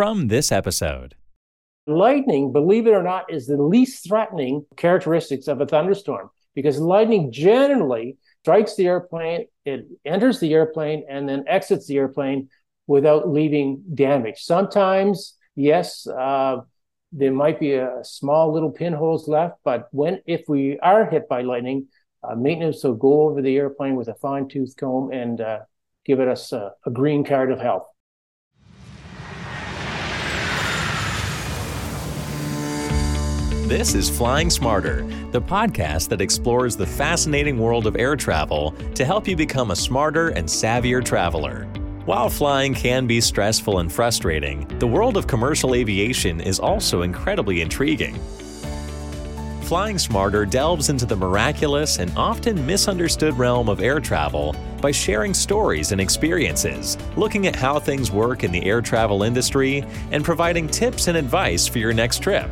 from this episode. Lightning, believe it or not, is the least threatening characteristics of a thunderstorm because lightning generally strikes the airplane, it enters the airplane, and then exits the airplane without leaving damage. Sometimes, yes, uh, there might be a small little pinholes left, but when if we are hit by lightning, uh, maintenance will go over the airplane with a fine tooth comb and uh, give it us a, a green card of health. This is Flying Smarter, the podcast that explores the fascinating world of air travel to help you become a smarter and savvier traveler. While flying can be stressful and frustrating, the world of commercial aviation is also incredibly intriguing. Flying Smarter delves into the miraculous and often misunderstood realm of air travel by sharing stories and experiences, looking at how things work in the air travel industry, and providing tips and advice for your next trip.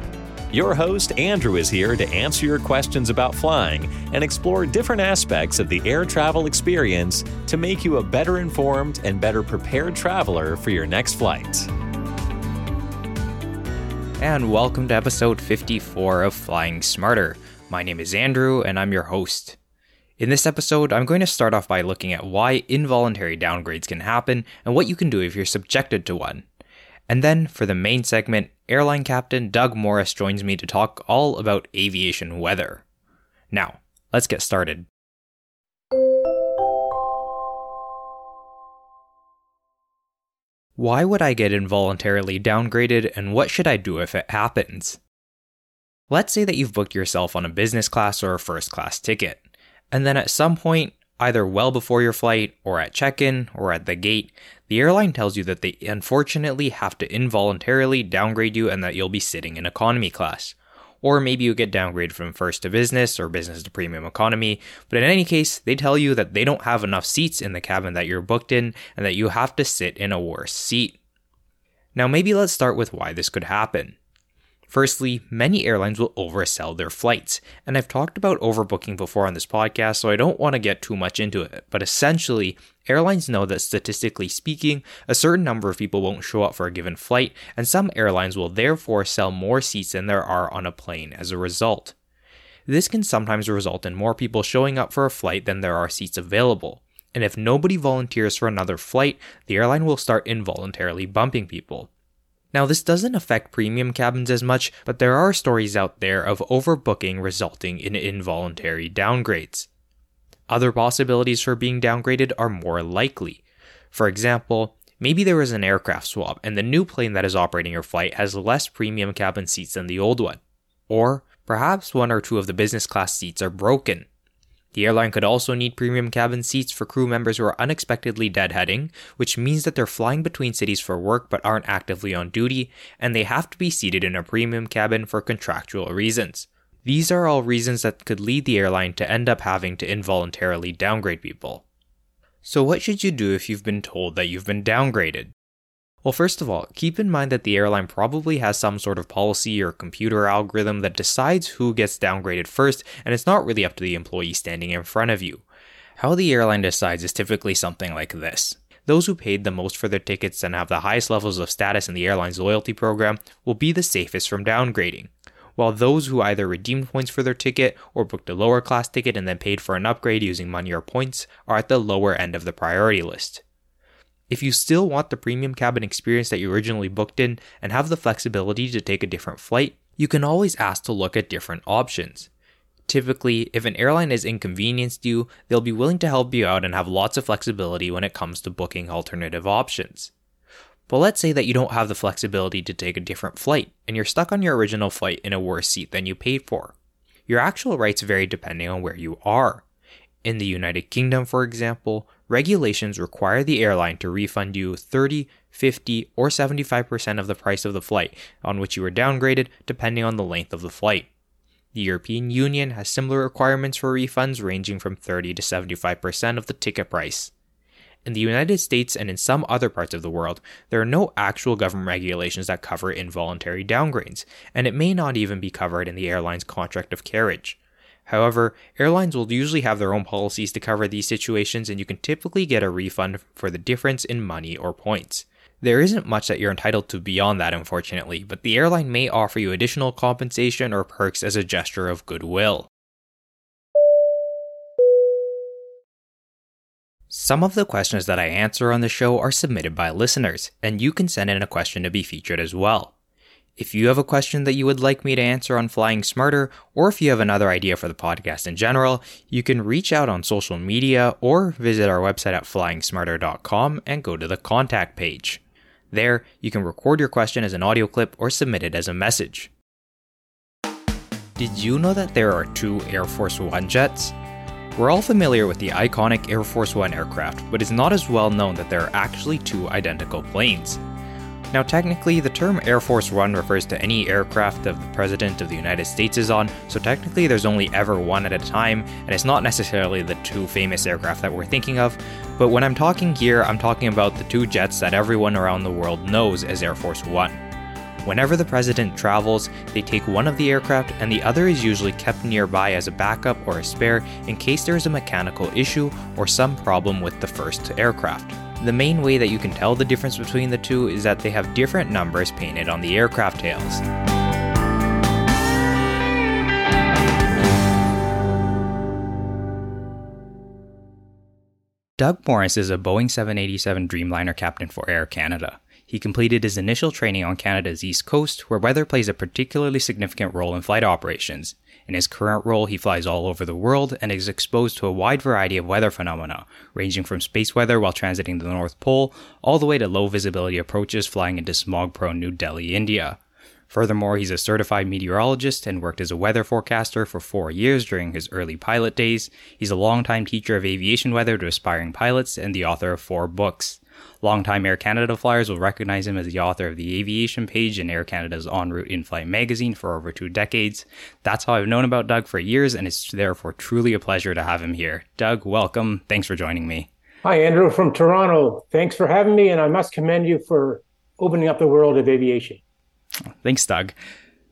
Your host, Andrew, is here to answer your questions about flying and explore different aspects of the air travel experience to make you a better informed and better prepared traveler for your next flight. And welcome to episode 54 of Flying Smarter. My name is Andrew, and I'm your host. In this episode, I'm going to start off by looking at why involuntary downgrades can happen and what you can do if you're subjected to one. And then, for the main segment, airline captain Doug Morris joins me to talk all about aviation weather. Now, let's get started. Why would I get involuntarily downgraded, and what should I do if it happens? Let's say that you've booked yourself on a business class or a first class ticket, and then at some point, either well before your flight, or at check in, or at the gate, the airline tells you that they unfortunately have to involuntarily downgrade you and that you'll be sitting in economy class. Or maybe you get downgraded from first to business or business to premium economy, but in any case, they tell you that they don't have enough seats in the cabin that you're booked in and that you have to sit in a worse seat. Now, maybe let's start with why this could happen. Firstly, many airlines will oversell their flights, and I've talked about overbooking before on this podcast, so I don't want to get too much into it. But essentially, airlines know that statistically speaking, a certain number of people won't show up for a given flight, and some airlines will therefore sell more seats than there are on a plane as a result. This can sometimes result in more people showing up for a flight than there are seats available. And if nobody volunteers for another flight, the airline will start involuntarily bumping people. Now, this doesn't affect premium cabins as much, but there are stories out there of overbooking resulting in involuntary downgrades. Other possibilities for being downgraded are more likely. For example, maybe there is an aircraft swap and the new plane that is operating your flight has less premium cabin seats than the old one. Or perhaps one or two of the business class seats are broken. The airline could also need premium cabin seats for crew members who are unexpectedly deadheading, which means that they're flying between cities for work but aren't actively on duty, and they have to be seated in a premium cabin for contractual reasons. These are all reasons that could lead the airline to end up having to involuntarily downgrade people. So, what should you do if you've been told that you've been downgraded? Well, first of all, keep in mind that the airline probably has some sort of policy or computer algorithm that decides who gets downgraded first, and it's not really up to the employee standing in front of you. How the airline decides is typically something like this. Those who paid the most for their tickets and have the highest levels of status in the airline's loyalty program will be the safest from downgrading, while those who either redeemed points for their ticket or booked a lower class ticket and then paid for an upgrade using money or points are at the lower end of the priority list. If you still want the premium cabin experience that you originally booked in and have the flexibility to take a different flight, you can always ask to look at different options. Typically, if an airline has inconvenienced you, they'll be willing to help you out and have lots of flexibility when it comes to booking alternative options. But let's say that you don't have the flexibility to take a different flight and you're stuck on your original flight in a worse seat than you paid for. Your actual rights vary depending on where you are. In the United Kingdom, for example, regulations require the airline to refund you 30, 50, or 75% of the price of the flight on which you were downgraded, depending on the length of the flight. The European Union has similar requirements for refunds ranging from 30 to 75% of the ticket price. In the United States and in some other parts of the world, there are no actual government regulations that cover involuntary downgrades, and it may not even be covered in the airline's contract of carriage. However, airlines will usually have their own policies to cover these situations, and you can typically get a refund for the difference in money or points. There isn't much that you're entitled to beyond that, unfortunately, but the airline may offer you additional compensation or perks as a gesture of goodwill. Some of the questions that I answer on the show are submitted by listeners, and you can send in a question to be featured as well. If you have a question that you would like me to answer on Flying Smarter, or if you have another idea for the podcast in general, you can reach out on social media or visit our website at flyingsmarter.com and go to the contact page. There, you can record your question as an audio clip or submit it as a message. Did you know that there are two Air Force One jets? We're all familiar with the iconic Air Force One aircraft, but it's not as well known that there are actually two identical planes. Now, technically, the term Air Force One refers to any aircraft that the President of the United States is on, so technically there's only ever one at a time, and it's not necessarily the two famous aircraft that we're thinking of. But when I'm talking here, I'm talking about the two jets that everyone around the world knows as Air Force One. Whenever the president travels, they take one of the aircraft and the other is usually kept nearby as a backup or a spare in case there is a mechanical issue or some problem with the first aircraft. The main way that you can tell the difference between the two is that they have different numbers painted on the aircraft tails. Doug Morris is a Boeing 787 Dreamliner captain for Air Canada. He completed his initial training on Canada's east coast, where weather plays a particularly significant role in flight operations. In his current role, he flies all over the world and is exposed to a wide variety of weather phenomena, ranging from space weather while transiting the North Pole, all the way to low visibility approaches flying into smog prone New Delhi, India. Furthermore, he's a certified meteorologist and worked as a weather forecaster for four years during his early pilot days. He's a longtime teacher of aviation weather to aspiring pilots and the author of four books. Longtime Air Canada flyers will recognize him as the author of the aviation page in Air Canada's En Route in Flight magazine for over two decades. That's how I've known about Doug for years, and it's therefore truly a pleasure to have him here. Doug, welcome. Thanks for joining me. Hi, Andrew from Toronto. Thanks for having me, and I must commend you for opening up the world of aviation. Thanks, Doug.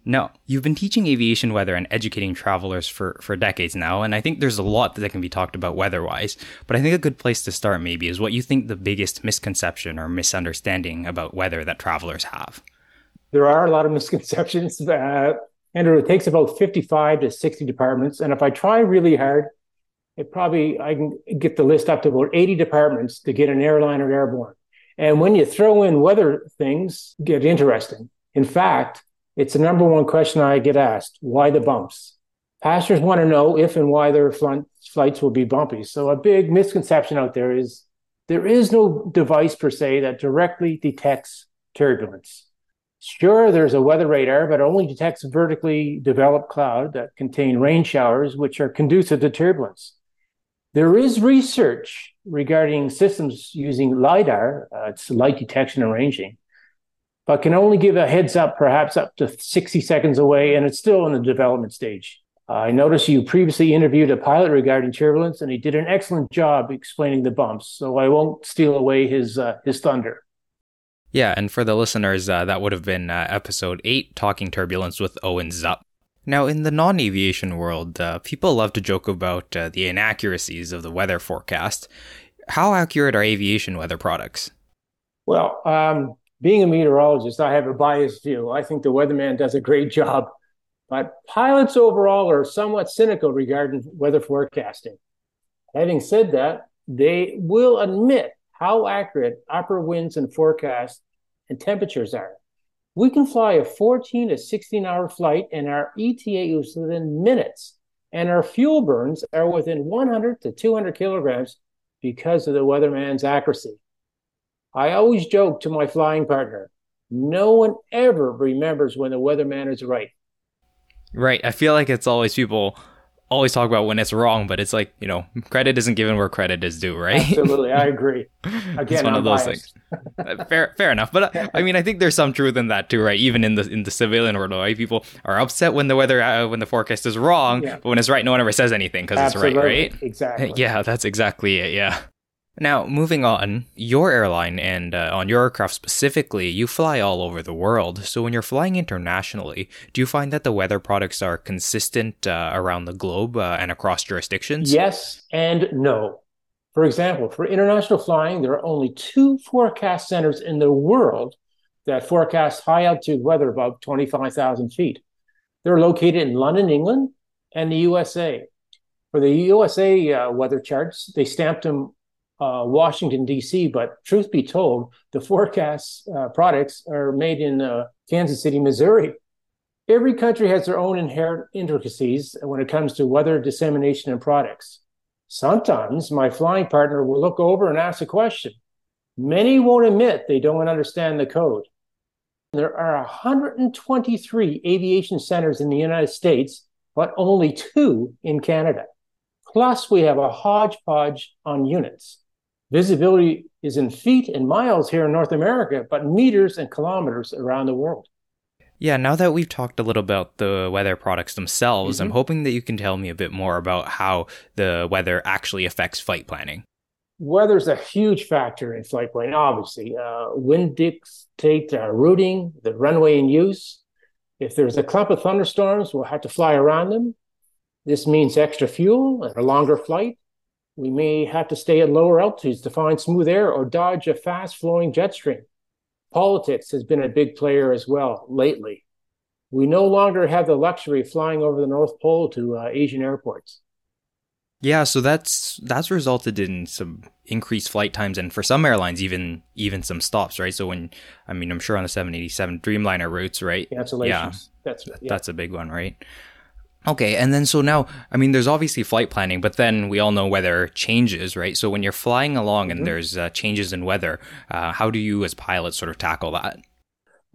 No, you've been teaching aviation weather and educating travelers for, for decades now, and I think there's a lot that can be talked about weather wise. But I think a good place to start maybe is what you think the biggest misconception or misunderstanding about weather that travelers have. There are a lot of misconceptions. Uh, Andrew, it takes about 55 to 60 departments, and if I try really hard, it probably I can get the list up to about 80 departments to get an airliner airborne. And when you throw in weather things, get interesting. In fact, it's the number one question I get asked why the bumps? Passengers want to know if and why their flights will be bumpy. So, a big misconception out there is there is no device per se that directly detects turbulence. Sure, there's a weather radar, but it only detects vertically developed cloud that contain rain showers, which are conducive to turbulence. There is research regarding systems using LIDAR, uh, it's light detection and ranging, but can only give a heads up perhaps up to 60 seconds away, and it's still in the development stage. Uh, I noticed you previously interviewed a pilot regarding turbulence, and he did an excellent job explaining the bumps. So I won't steal away his uh, his thunder. Yeah, and for the listeners, uh, that would have been uh, episode eight, talking turbulence with Owen Zupp. Now, in the non aviation world, uh, people love to joke about uh, the inaccuracies of the weather forecast. How accurate are aviation weather products? Well, um, being a meteorologist, I have a biased view. I think the weatherman does a great job, but pilots overall are somewhat cynical regarding weather forecasting. Having said that, they will admit how accurate upper winds and forecasts and temperatures are. We can fly a 14 to 16 hour flight, and our ETA is within minutes, and our fuel burns are within 100 to 200 kilograms because of the weatherman's accuracy. I always joke to my flying partner, no one ever remembers when the weatherman is right. Right. I feel like it's always people always talk about when it's wrong, but it's like, you know, credit isn't given where credit is due, right? Absolutely. I agree. Again, it's one I'm of those biased. things. fair fair enough. But uh, I mean, I think there's some truth in that too, right? Even in the in the civilian world, right? People are upset when the weather uh, when the forecast is wrong, yeah. but when it's right, no one ever says anything because it's right, right? Exactly. Yeah, that's exactly it. Yeah. Now, moving on, your airline and uh, on your aircraft specifically, you fly all over the world. So, when you're flying internationally, do you find that the weather products are consistent uh, around the globe uh, and across jurisdictions? Yes and no. For example, for international flying, there are only two forecast centers in the world that forecast high altitude weather above 25,000 feet. They're located in London, England, and the USA. For the USA uh, weather charts, they stamped them uh, Washington, D.C., but truth be told, the forecast uh, products are made in uh, Kansas City, Missouri. Every country has their own inherent intricacies when it comes to weather dissemination and products. Sometimes my flying partner will look over and ask a question. Many won't admit they don't understand the code. There are 123 aviation centers in the United States, but only two in Canada. Plus, we have a hodgepodge on units. Visibility is in feet and miles here in North America, but meters and kilometers around the world. Yeah, now that we've talked a little about the weather products themselves, mm-hmm. I'm hoping that you can tell me a bit more about how the weather actually affects flight planning. Weather's a huge factor in flight planning, obviously. Uh, wind dictates uh, routing, the runway in use. If there's a clump of thunderstorms, we'll have to fly around them. This means extra fuel and a longer flight. We may have to stay at lower altitudes to find smooth air or dodge a fast flowing jet stream. Politics has been a big player as well lately. We no longer have the luxury of flying over the North Pole to uh, Asian airports. Yeah, so that's that's resulted in some increased flight times and for some airlines even even some stops, right? So when I mean I'm sure on the 787 Dreamliner routes, right? Cancellations. Yeah, that's yeah. that's a big one, right? Okay, and then so now, I mean, there's obviously flight planning, but then we all know weather changes, right? So when you're flying along and mm-hmm. there's uh, changes in weather, uh, how do you as pilots sort of tackle that?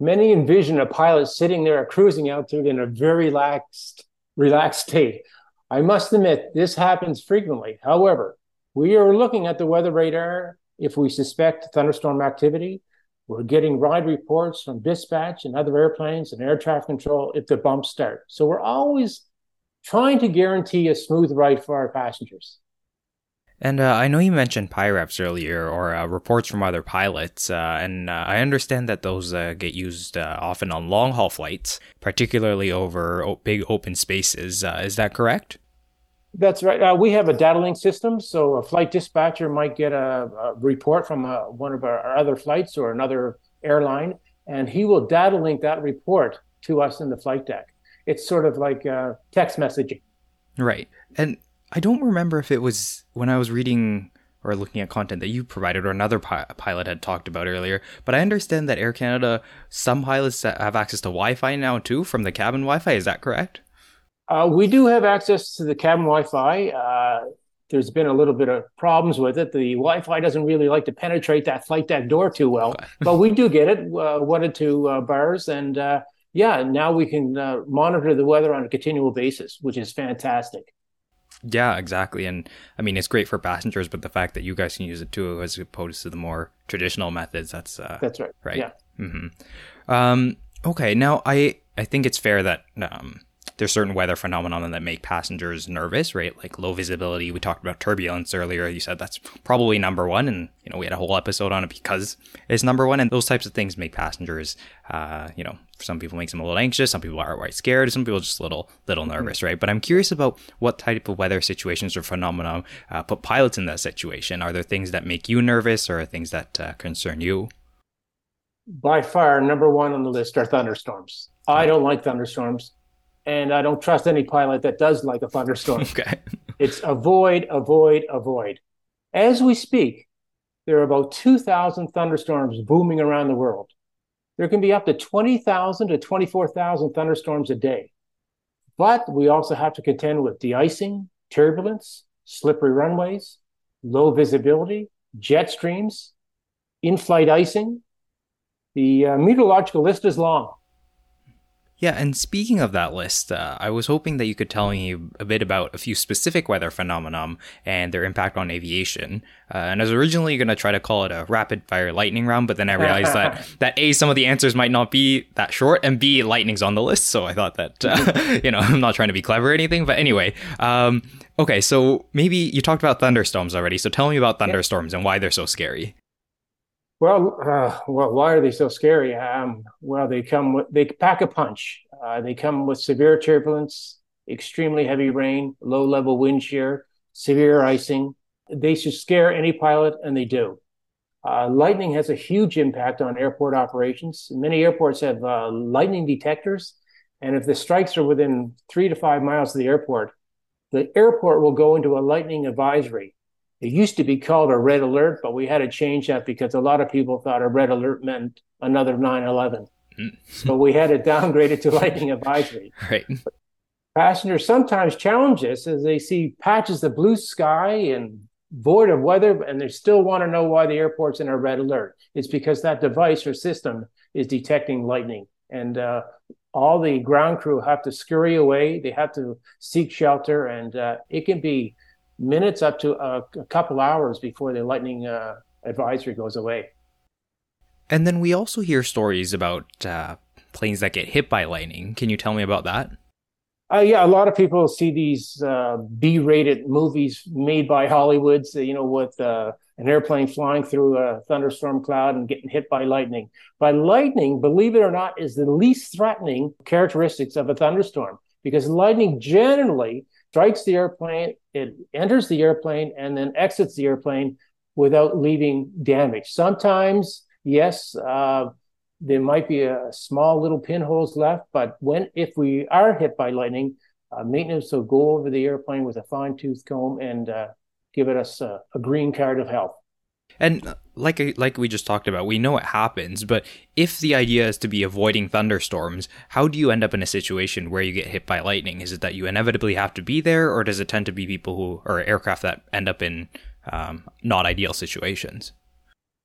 Many envision a pilot sitting there at cruising altitude in a very relaxed, relaxed state. I must admit, this happens frequently. However, we are looking at the weather radar if we suspect thunderstorm activity. We're getting ride reports from dispatch and other airplanes and air traffic control if the bumps start. So we're always trying to guarantee a smooth ride for our passengers. And uh, I know you mentioned PIREPs earlier, or uh, reports from other pilots, uh, and uh, I understand that those uh, get used uh, often on long haul flights, particularly over big open spaces. is that correct? That's right. we have a data link system, so a flight dispatcher might get a, a report from one of our, our other flights or another airline, and he will data link that report to us in the flight deck it's sort of like uh, text messaging. Right. And I don't remember if it was when I was reading or looking at content that you provided or another pi- pilot had talked about earlier, but I understand that Air Canada, some pilots have access to Wi Fi now too from the cabin Wi Fi. Is that correct? Uh, we do have access to the cabin Wi Fi. Uh, there's been a little bit of problems with it. The Wi-Fi doesn't really like to penetrate that flight deck door too well, but we do get it uh, one or two uh, bars, and uh, yeah, now we can uh, monitor the weather on a continual basis, which is fantastic. Yeah, exactly. And I mean, it's great for passengers, but the fact that you guys can use it too, as opposed to the more traditional methods, that's uh, that's right. Right. Yeah. Mm-hmm. Um, okay. Now, I I think it's fair that um, there's certain weather phenomena that make passengers nervous, right? Like low visibility. We talked about turbulence earlier. You said that's probably number one, and you know we had a whole episode on it because it's number one. And those types of things make passengers, uh, you know, some people makes them a little anxious. Some people are outright scared. Some people just a little little mm-hmm. nervous, right? But I'm curious about what type of weather situations or phenomena uh, put pilots in that situation. Are there things that make you nervous, or things that uh, concern you? By far, number one on the list are thunderstorms. I don't like thunderstorms and I don't trust any pilot that does like a thunderstorm. okay. it's avoid, avoid, avoid. As we speak, there are about 2,000 thunderstorms booming around the world. There can be up to 20,000 to 24,000 thunderstorms a day. But we also have to contend with de-icing, turbulence, slippery runways, low visibility, jet streams, in-flight icing. The uh, meteorological list is long. Yeah, and speaking of that list, uh, I was hoping that you could tell me a bit about a few specific weather phenomena and their impact on aviation. Uh, and I was originally going to try to call it a rapid fire lightning round, but then I realized that that a some of the answers might not be that short, and b lightning's on the list. So I thought that uh, you know I'm not trying to be clever or anything, but anyway. Um, okay, so maybe you talked about thunderstorms already. So tell me about thunderstorms and why they're so scary. Well, uh, well, why are they so scary? Um, well, they come with, they pack a punch. Uh, they come with severe turbulence, extremely heavy rain, low level wind shear, severe icing. they should scare any pilot, and they do. Uh, lightning has a huge impact on airport operations. Many airports have uh, lightning detectors, and if the strikes are within three to five miles of the airport, the airport will go into a lightning advisory. It used to be called a red alert, but we had to change that because a lot of people thought a red alert meant another 9 11. Mm. so we had to downgrade it to lightning advisory. Right. Passengers sometimes challenge us as they see patches of blue sky and void of weather, and they still want to know why the airport's in a red alert. It's because that device or system is detecting lightning. And uh, all the ground crew have to scurry away. They have to seek shelter, and uh, it can be minutes up to a, a couple hours before the lightning uh, advisory goes away. And then we also hear stories about uh, planes that get hit by lightning. Can you tell me about that? Uh, yeah, a lot of people see these uh, B-rated movies made by Hollywood, so, you know, with uh, an airplane flying through a thunderstorm cloud and getting hit by lightning. But lightning, believe it or not, is the least threatening characteristics of a thunderstorm because lightning generally strikes the airplane, it enters the airplane, and then exits the airplane without leaving damage. Sometimes, yes, uh, there might be a small little pinholes left, but when if we are hit by lightning, uh, maintenance will go over the airplane with a fine tooth comb and uh, give it us a, a, green card of health. And like like we just talked about, we know it happens. But if the idea is to be avoiding thunderstorms, how do you end up in a situation where you get hit by lightning? Is it that you inevitably have to be there, or does it tend to be people who or aircraft that end up in um, not ideal situations?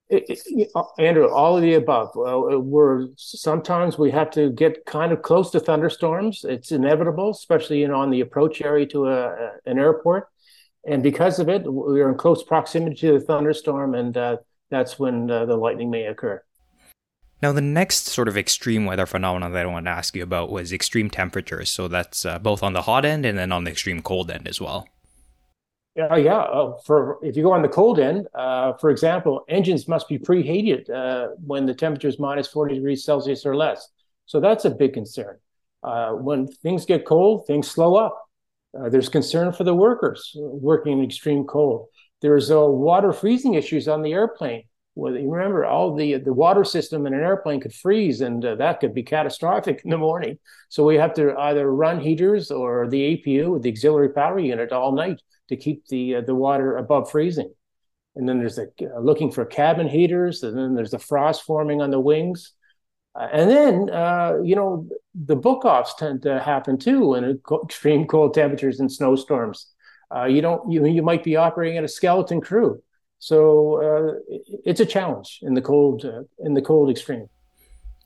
It, it, Andrew, all of the above. Uh, we're sometimes we have to get kind of close to thunderstorms. It's inevitable, especially you know on the approach area to a, an airport, and because of it, we're in close proximity to the thunderstorm, and uh, that's when uh, the lightning may occur. Now, the next sort of extreme weather phenomenon that I wanted to ask you about was extreme temperatures. So that's uh, both on the hot end and then on the extreme cold end as well. Uh, yeah, uh, for if you go on the cold end, uh, for example, engines must be preheated uh, when the temperature is minus 40 degrees Celsius or less. So that's a big concern. Uh, when things get cold, things slow up. Uh, there's concern for the workers working in extreme cold. There's water freezing issues on the airplane. Well, you remember, all the the water system in an airplane could freeze, and that could be catastrophic in the morning. So we have to either run heaters or the APU, the auxiliary power unit, all night to keep the uh, the water above freezing. And then there's uh, looking for cabin heaters, and then there's the frost forming on the wings. Uh, and then, uh, you know, the book offs tend to happen too in extreme cold temperatures and snowstorms. Uh, you don't, you, you might be operating at a skeleton crew. So uh, it's a challenge in the cold, in the cold extreme.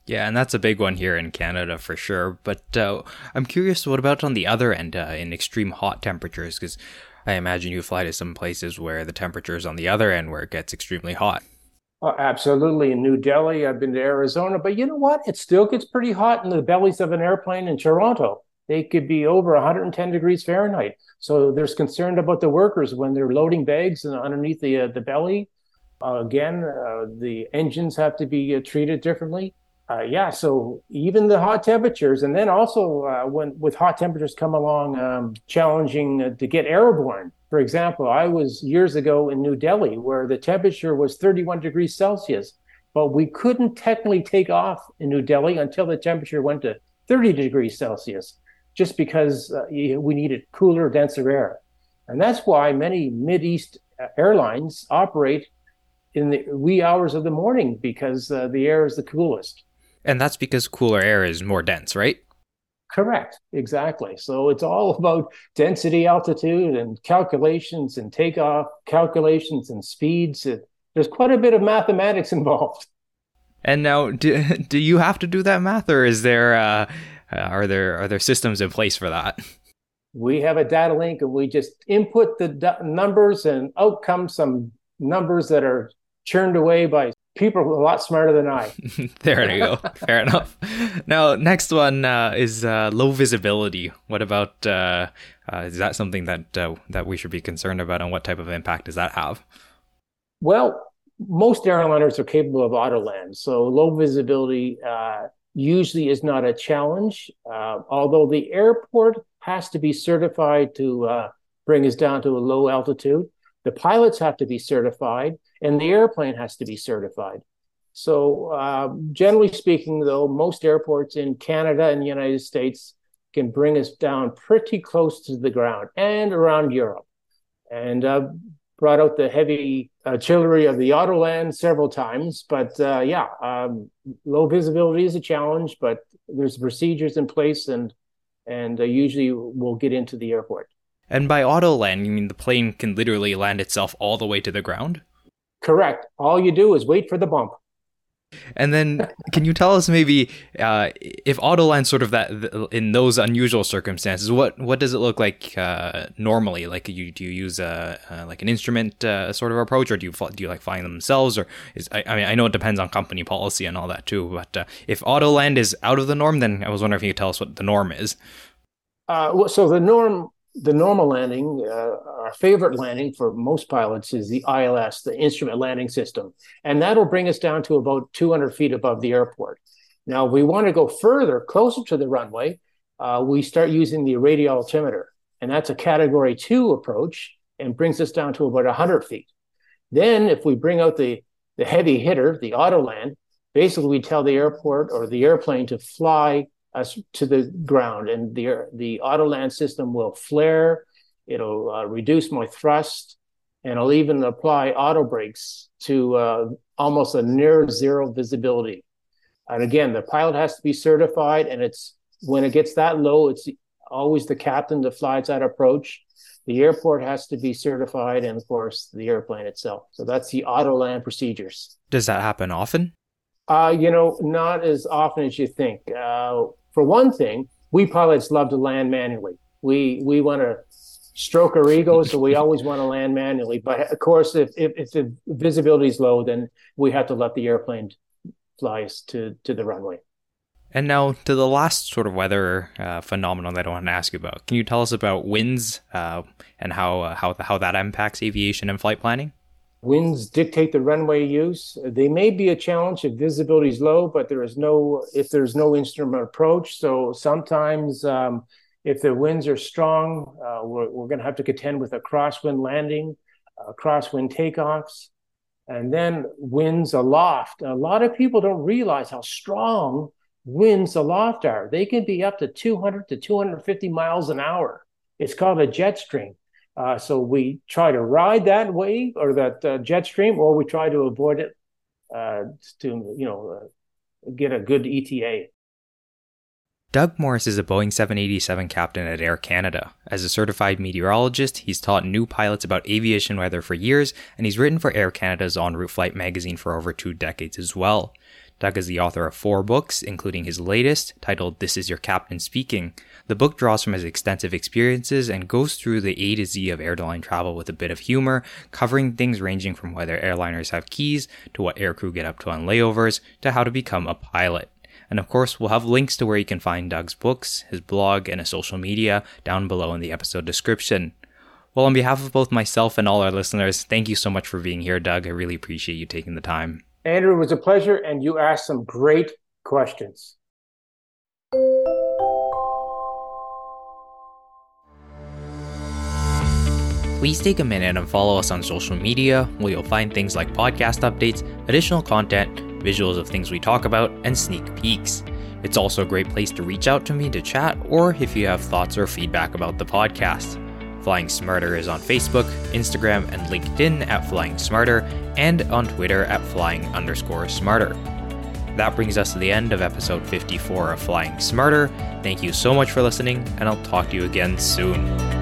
Yeah, and that's a big one here in Canada for sure. But uh, I'm curious, what about on the other end uh, in extreme hot temperatures? Because I imagine you fly to some places where the temperatures on the other end where it gets extremely hot. Oh, absolutely. In New Delhi, I've been to Arizona, but you know what? It still gets pretty hot in the bellies of an airplane in Toronto. They could be over 110 degrees Fahrenheit. So there's concern about the workers when they're loading bags and underneath the uh, the belly. Uh, again, the engines have to be uh, treated differently uh, yeah, so even the hot temperatures, and then also uh, when with hot temperatures come along, um, challenging to get airborne. For example, I was years ago in New Delhi where the temperature was 31 degrees Celsius, but we couldn't technically take off in New Delhi until the temperature went to 30 degrees Celsius, just because uh, we needed cooler, denser air, and that's why many Mid East uh, airlines operate in the wee hours of the morning because uh, the air is the coolest. And that's because cooler air is more dense, right? Correct. Exactly. So it's all about density, altitude, and calculations and takeoff calculations and speeds. There's quite a bit of mathematics involved. And now, do, do you have to do that math, or is there uh, uh, are there are there systems in place for that? We have a data link, and we just input the numbers, and out come some numbers that are churned away by people a lot smarter than I. there you go. Fair enough. Now, next one uh, is uh, low visibility. What about uh, uh is that something that uh, that we should be concerned about, and what type of impact does that have? Well, most airliners are capable of autoland, so low visibility uh, usually is not a challenge. although the airport has to be certified to bring us down to a low altitude. the pilots have to be certified, and the airplane has to be certified. So, uh, generally speaking, though, most airports in Canada and the United States can bring us down pretty close to the ground and around Europe. And uh, brought out the heavy artillery of the Autoland several times. But uh, yeah, um, low visibility is a challenge, but there's procedures in place, and and uh, usually we'll get into the airport. And by Autoland, you mean the plane can literally land itself all the way to the ground? Correct. All you do is wait for the bump. And then, can you tell us maybe uh, if Autoland sort of that in those unusual circumstances, what what does it look like uh, normally? Like, you do you use a uh, like an instrument uh, sort of approach, or do you do you like flying them themselves, or is I, I, mean I know it depends on company policy and all that too. But uh, if Autoland is out of the norm, then I was wondering if you could tell us what the norm is. Uh, so the norm the normal landing, uh, our favorite landing for most pilots is the ILS, the instrument landing system. And that'll bring us down to about 200 feet above the airport. Now, if we want to go further, closer to the runway, uh, we start using the radio altimeter. And that's a category two approach and brings us down to about 100 feet. Then, if we bring out the, the heavy hitter, the Autoland, basically we tell the airport or the airplane to fly us to the ground, and the the Autoland system will flare. It'll uh, reduce my thrust, and it'll even apply auto brakes to uh, almost a near zero visibility. And again, the pilot has to be certified, and it's when it gets that low, it's always the captain that flies that approach. The airport has to be certified, and of course, the airplane itself. So that's the Autoland procedures. Does that happen often? Uh, you know, not as often as you think. Uh, for one thing, we pilots love to land manually. We we want to stroke our ego, so we always want to land manually. But of course, if, if, if the visibility is low, then we have to let the airplane fly us to, to the runway. And now to the last sort of weather uh, phenomenon that I want to ask you about. Can you tell us about winds uh, and how uh, how how that impacts aviation and flight planning? Winds dictate the runway use. They may be a challenge if visibility is low, but there is no if there's no instrument approach. So sometimes, um, if the winds are strong, uh, we're, we're going to have to contend with a crosswind landing, uh, crosswind takeoffs, and then winds aloft. A lot of people don't realize how strong winds aloft are. They can be up to 200 to 250 miles an hour. It's called a jet stream. Uh, so we try to ride that wave or that uh, jet stream, or we try to avoid it uh, to you know uh, get a good ETA. Doug Morris is a Boeing 787 captain at Air Canada. As a certified meteorologist, he's taught new pilots about aviation weather for years, and he's written for Air Canada's En Route Flight magazine for over two decades as well. Doug is the author of four books, including his latest, titled This Is Your Captain Speaking. The book draws from his extensive experiences and goes through the A to Z of airline travel with a bit of humor, covering things ranging from whether airliners have keys, to what aircrew get up to on layovers, to how to become a pilot. And of course, we'll have links to where you can find Doug's books, his blog, and his social media down below in the episode description. Well, on behalf of both myself and all our listeners, thank you so much for being here, Doug. I really appreciate you taking the time. Andrew, it was a pleasure, and you asked some great questions. Please take a minute and follow us on social media, where you'll find things like podcast updates, additional content, visuals of things we talk about, and sneak peeks. It's also a great place to reach out to me to chat, or if you have thoughts or feedback about the podcast. Flying Smarter is on Facebook, Instagram, and LinkedIn at Flying Smarter, and on Twitter at Flying underscore Smarter. That brings us to the end of episode 54 of Flying Smarter. Thank you so much for listening, and I'll talk to you again soon.